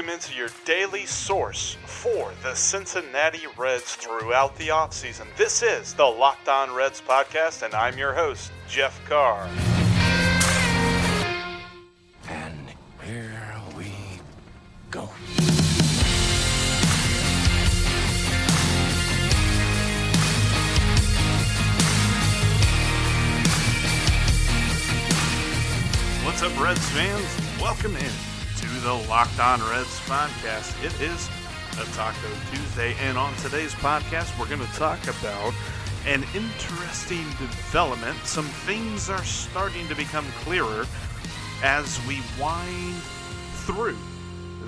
Welcome into your daily source for the Cincinnati Reds throughout the offseason. This is the Locked On Reds podcast, and I'm your host, Jeff Carr. And here we go. What's up, Reds fans? Welcome in the Locked On Reds podcast. It is a Taco Tuesday, and on today's podcast, we're going to talk about an interesting development. Some things are starting to become clearer as we wind through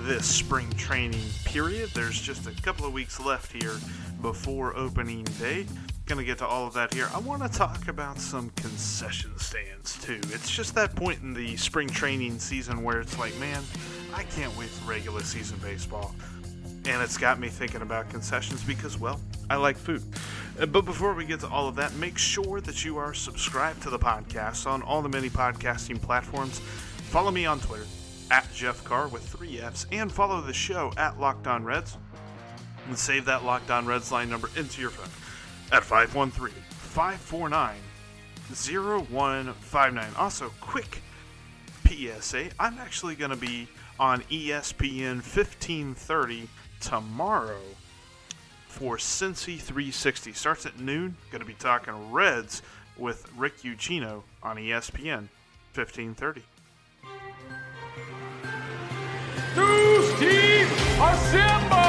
this spring training period. There's just a couple of weeks left here before opening day. Gonna get to all of that here. I want to talk about some concession stands too. It's just that point in the spring training season where it's like, man, I can't wait for regular season baseball. And it's got me thinking about concessions because, well, I like food. Uh, But before we get to all of that, make sure that you are subscribed to the podcast on all the many podcasting platforms. Follow me on Twitter at Jeff Carr with three F's, and follow the show at Locked On Reds. And save that Locked On Reds line number into your phone at 513 549 0159. Also, quick PSA I'm actually going to be on ESPN 1530 tomorrow for Cincy 360. Starts at noon. Going to be talking Reds with Rick Ucchino on ESPN 1530. News team assemble!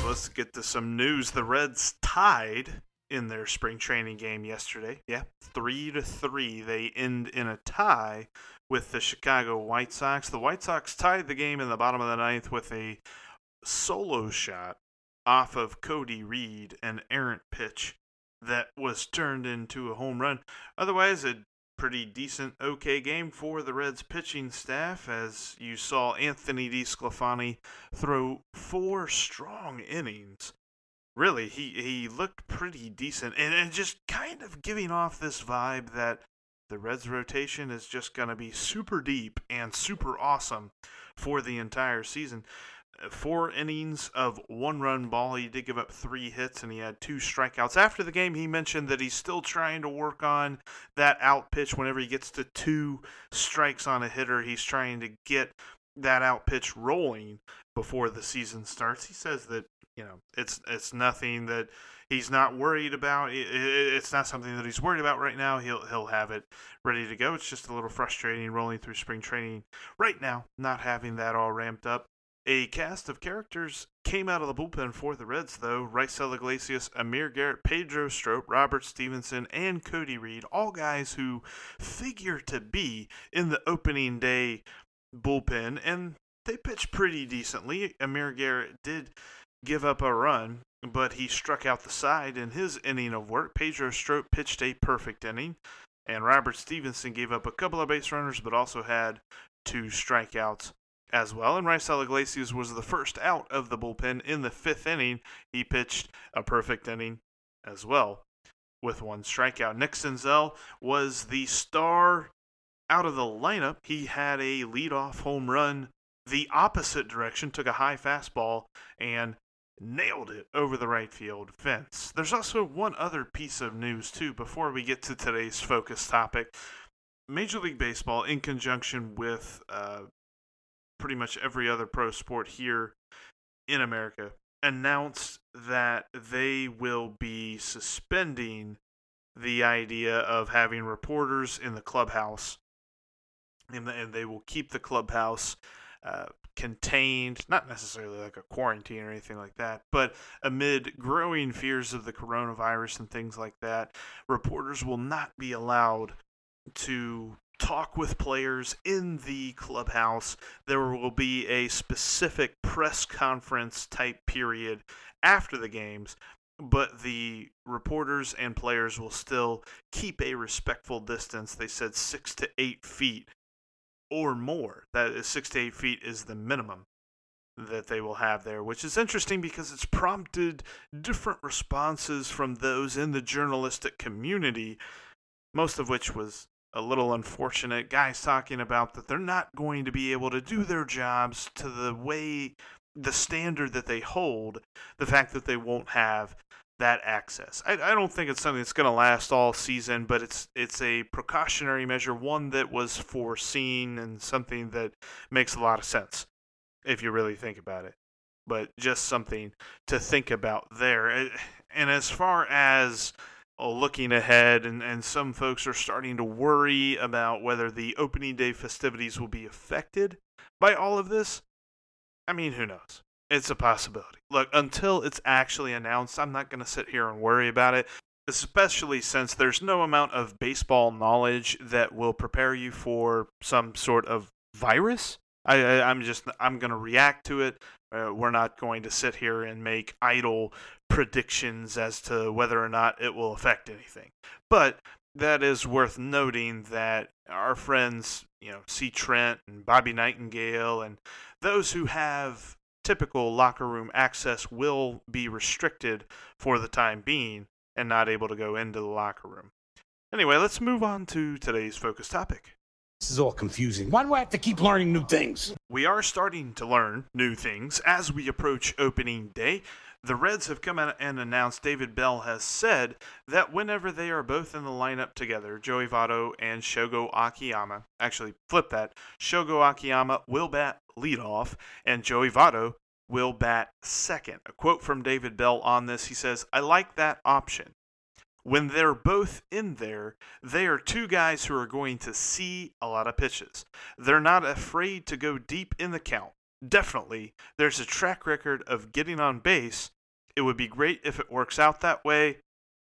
So let's get to some news. The Reds tied in their spring training game yesterday. Yeah, three to three. They end in a tie with the Chicago White Sox. The White Sox tied the game in the bottom of the ninth with a solo shot off of Cody Reed, an errant pitch that was turned into a home run. Otherwise, a pretty decent, okay game for the Reds pitching staff as you saw Anthony DeSclafani throw four strong innings. Really, he, he looked pretty decent and, and just kind of giving off this vibe that the Reds rotation is just going to be super deep and super awesome for the entire season. Uh, Four innings of one run ball. He did give up three hits and he had two strikeouts. After the game, he mentioned that he's still trying to work on that out pitch whenever he gets to two strikes on a hitter. He's trying to get that out pitch rolling before the season starts. He says that you know it's it's nothing that he's not worried about. I- I- It's not something that he's worried about right now. He'll he'll have it ready to go. It's just a little frustrating rolling through spring training right now, not having that all ramped up. A cast of characters came out of the bullpen for the Reds, though. Raisel Iglesias, Amir Garrett, Pedro Strop, Robert Stephenson, and Cody Reed, all guys who figure to be in the opening day bullpen, and they pitched pretty decently. Amir Garrett did give up a run, but he struck out the side in his inning of work. Pedro Strop pitched a perfect inning, and Robert Stephenson gave up a couple of base runners, but also had two strikeouts as well. And Raisel Iglesias was the first out of the bullpen in the fifth inning. He pitched a perfect inning as well with one strikeout. Nick Senzel was the star out of the lineup. He had a leadoff home run the opposite direction, took a high fastball, and nailed it over the right field fence. There's also one other piece of news, too, before we get to today's focus topic. Major League Baseball, in conjunction with uh, pretty much every other pro sport here in America, announced that they will be suspending the idea of having reporters in the clubhouse, and, they will keep the clubhouse uh, contained, not necessarily like a quarantine or anything like that, but amid growing fears of the coronavirus and things like that, reporters will not be allowed to talk with players in the clubhouse. There will be a specific press conference type period after the games, but the reporters and players will still keep a respectful distance. They said six to eight feet or more. That is six to eight feet is the minimum that they will have there, which is interesting because it's prompted different responses from those in the journalistic community, most of which was a little unfortunate. Guys talking about that they're not going to be able to do their jobs to the way, the standard that they hold, the fact that they won't have that access. I, I don't think it's something that's going to last all season, but it's it's a precautionary measure, one that was foreseen and something that makes a lot of sense if you really think about it. But just something to think about there. And as far as uh, looking ahead, and, and some folks are starting to worry about whether the opening day festivities will be affected by all of this. I mean, who knows? It's a possibility. Look, until it's actually announced, I'm not going to sit here and worry about it, especially since there's no amount of baseball knowledge that will prepare you for some sort of virus I, am just I'm going to react to it. Uh, we're not going to sit here and make idle predictions as to whether or not it will affect anything. But that is worth noting that our friends, you know, C. Trent and Bobby Nightengale and those who have typical locker room access will be restricted for the time being and not able to go into the locker room. Anyway, let's move on to today's focus topic. This is all confusing. Why do I have to keep learning new things? We are starting to learn new things as we approach opening day. The Reds have come out and announced David Bell has said that whenever they are both in the lineup together, Joey Votto and Shogo Akiyama, actually flip that, Shogo Akiyama will bat leadoff and Joey Votto will bat second. A quote from David Bell on this he says, I like that option when they're both in there, they are two guys who are going to see a lot of pitches. They're not afraid to go deep in the count. Definitely, there's a track record of getting on base. It would be great if it works out that way.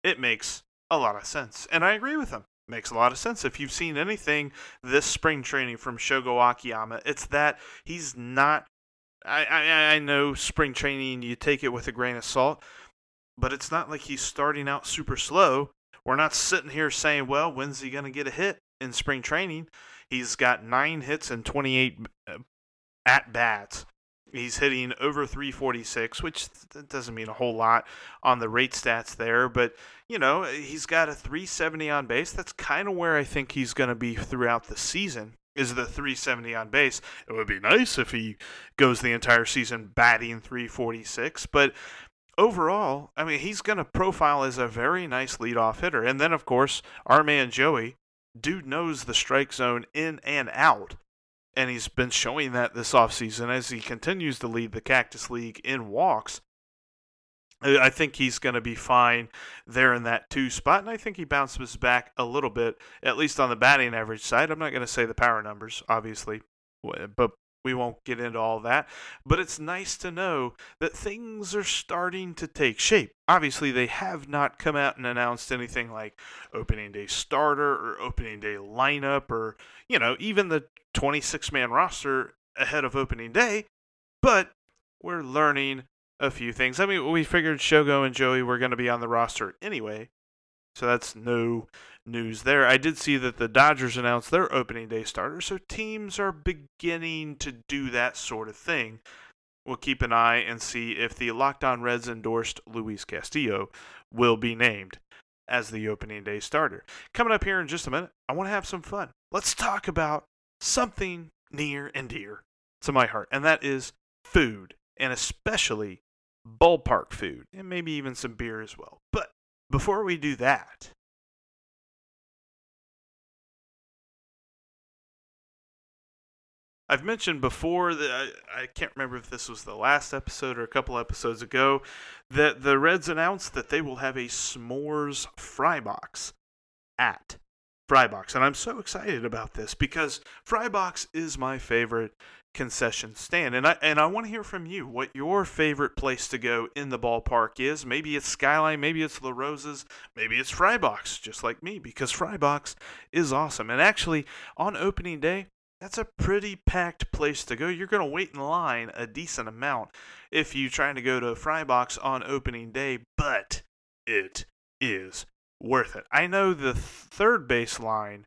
It makes a lot of sense. And I agree with him. Makes a lot of sense. If you've seen anything this spring training from Shogo Akiyama, it's that he's not. I, I, I know spring training, you take it with a grain of salt but it's not like he's starting out super slow. We're not sitting here saying, well, when's he going to get a hit in spring training? He's got nine hits and 28 uh, at bats. He's hitting over 346, which doesn't mean a whole lot on the rate stats there, but you know, he's got a 370 on base. That's kind of where I think he's going to be throughout the season. Is the 370 on base? It would be nice if he goes the entire season batting 346, but overall, I mean, he's going to profile as a very nice leadoff hitter. And then, of course, our man Joey, dude knows the strike zone in and out. And he's been showing that this offseason as he continues to lead the Cactus League in walks. I think he's going to be fine there in that two spot, and I think he bounces back a little bit, at least on the batting average side. I'm not going to say the power numbers, obviously, but we won't get into all that, but it's nice to know that things are starting to take shape. Obviously, they have not come out and announced anything like opening day starter or opening day lineup or, you know, even the 26 man roster ahead of opening day, but we're learning a few things. I mean, we figured Shogo and Joey were going to be on the roster anyway, so that's no news there. I did see that the Dodgers announced their opening day starter, so teams are beginning to do that sort of thing. We'll keep an eye and see if the Locked On Reds endorsed Luis Castillo will be named as the opening day starter. Coming up here in just a minute, I want to have some fun. Let's talk about something near and dear to my heart, and that is food, and especially ballpark food, and maybe even some beer as well. But before we do that, I've mentioned before that I, I, can't remember if this was the last episode or a couple episodes ago that the Reds announced that they will have a s'mores fry box at Frybox. And I'm so excited about this because Frybox is my favorite concession stand. And I and I want to hear from you what your favorite place to go in the ballpark is. Maybe it's Skyline, maybe it's LaRosa's, maybe it's Frybox, just like me, because Frybox is awesome. And actually, on opening day, that's a pretty packed place to go. You're going to wait in line a decent amount if you're trying to go to Frybox on opening day, but it is worth it. I know the third base line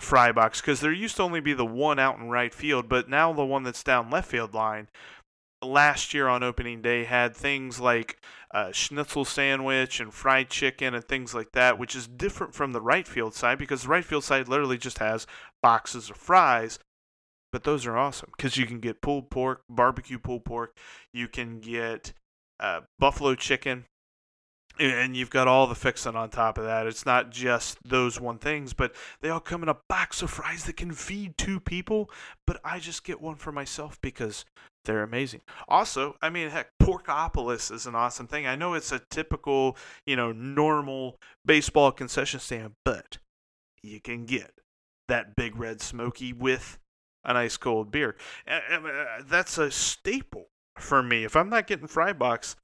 Frybox because there used to only be the one out in right field, but now the one that's down left field line last year on opening day had things like uh, schnitzel sandwich and fried chicken and things like that, which is different from the right field side because the right field side literally just has boxes of fries. But those are awesome because you can get pulled pork, barbecue pulled pork. You can get uh, buffalo chicken, and you've got all the fixing on top of that. It's not just those one things, but they all come in a box of fries that can feed two people. But I just get one for myself because they're amazing. Also, I mean, heck, Porkopolis is an awesome thing. I know it's a typical, you know, normal baseball concession stand, but you can get that big red smoky with an ice cold beer. That's a staple for me. If I'm not getting fry box,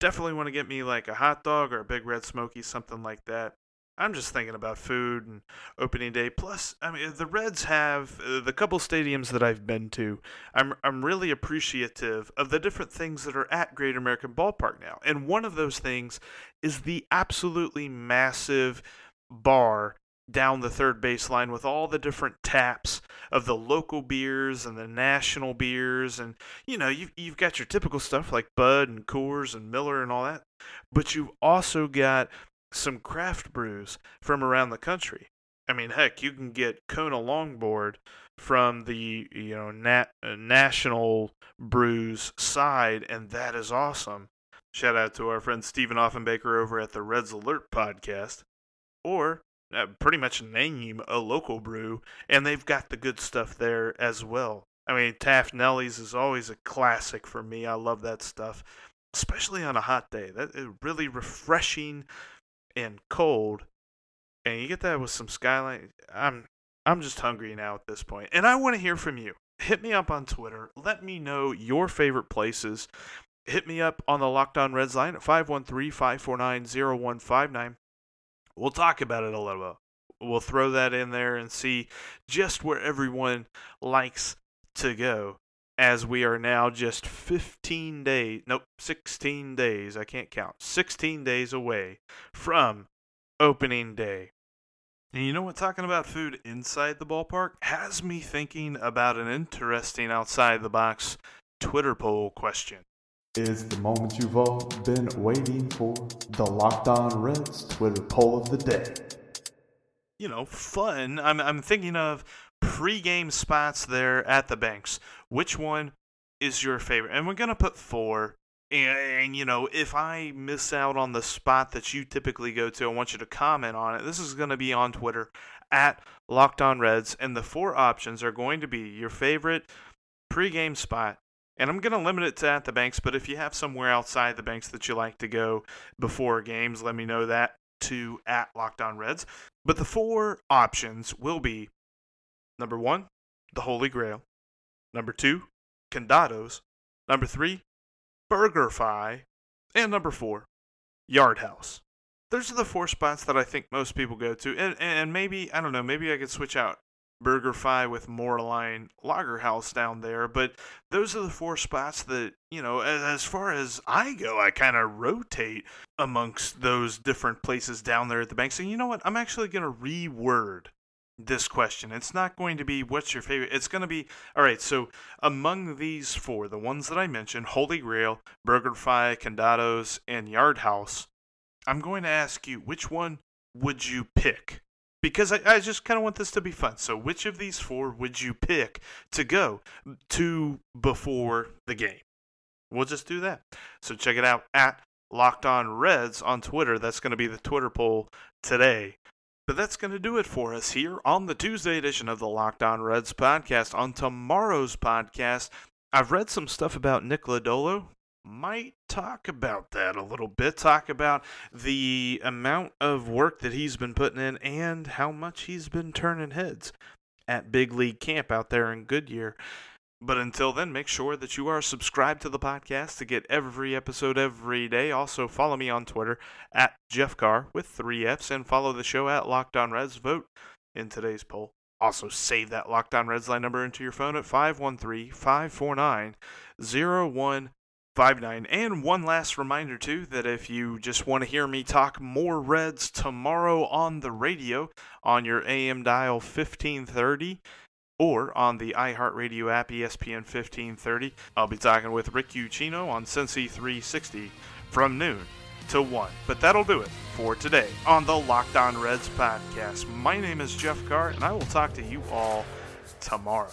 definitely want to get me like a hot dog or a big red smoky, something like that. I'm just thinking about food and opening day. Plus, I mean, the Reds have uh, the couple stadiums that I've been to. I'm I'm really appreciative of the different things that are at Great American Ballpark now, and one of those things is the absolutely massive bar down the third baseline with all the different taps of the local beers and the national beers and you know you've, you've got your typical stuff like bud and coors and miller and all that but you've also got some craft brews from around the country. I mean heck you can get kona longboard from the you know nat- uh, national brews side and that is awesome. Shout out to our friend stephen offenbaker over at the reds alert podcast. Or uh, pretty much name a local brew, and they've got the good stuff there as well. I mean, Taft Nellie's is always a classic for me. I love that stuff, especially on a hot day. That is really refreshing and cold, and you get that with some skyline. I'm I'm just hungry now at this point, and I want to hear from you. Hit me up on Twitter. Let me know your favorite places. Hit me up on the Locked On Reds line at 513 549 0159 we'll talk about it a little bit. We'll throw that in there and see just where everyone likes to go as we are now just 15 days, nope, 16 days, I can't count, 16 days away from opening day. And you know what, talking about food inside the ballpark has me thinking about an interesting outside the box Twitter poll question is the moment you've all been waiting for the Locked On Reds Twitter poll of the day. You know, fun. I'm, I'm thinking of pre-game spots there at the banks. Which one is your favorite? And we're going to put four. And, and, you know, if I miss out on the spot that you typically go to, I want you to comment on it. This is going to be on Twitter at Locked On Reds. And the four options are going to be your favorite pre-game spot, and I'm going to limit it to at the banks, but if you have somewhere outside the banks that you like to go before games, let me know that to at Locked On Reds. But the four options will be number one, the Holy Grail. Number two, Condados. Number three, BurgerFi. And number four, Yard House. Those are the four spots that I think most people go to. And, and maybe, I don't know, maybe I could switch out BurgerFi with Moerlein Lager House down there. But those are the four spots that, you know, as, as far as I go, I kind of rotate amongst those different places down there at the bank. So, you know what? I'm actually going to reword this question. It's not going to be what's your favorite. It's going to be all right. So among these four, the ones that I mentioned, Holy Grail, BurgerFi, Condados, and Yard House, I'm going to ask you which one would you pick? Because I, I just kind of want this to be fun. So, which of these four would you pick to go to before the game? We'll just do that. So, check it out at Locked On Reds on Twitter. That's going to be the Twitter poll today. But that's going to do it for us here on the Tuesday edition of the Locked On Reds podcast. On tomorrow's podcast, I've read some stuff about Nick Lodolo might talk about that a little bit. Talk about the amount of work that he's been putting in and how much he's been turning heads at Big League Camp out there in Goodyear. But until then, make sure that you are subscribed to the podcast to get every episode every day. Also, follow me on Twitter at Jeff Carr with three F's and follow the show at Locked On Reds. Vote in today's poll. Also, save that Locked On Reds line number into your phone at 513 549 0159. And one last reminder, too, that if you just want to hear me talk more Reds tomorrow on the radio on your AM dial 1530, or on the iHeartRadio app ESPN 1530. I'll be talking with Rick Ucchino on Cincy 360 from noon to 1. But that'll do it for today on the Locked On Reds podcast. My name is Jeff Carr, and I will talk to you all tomorrow.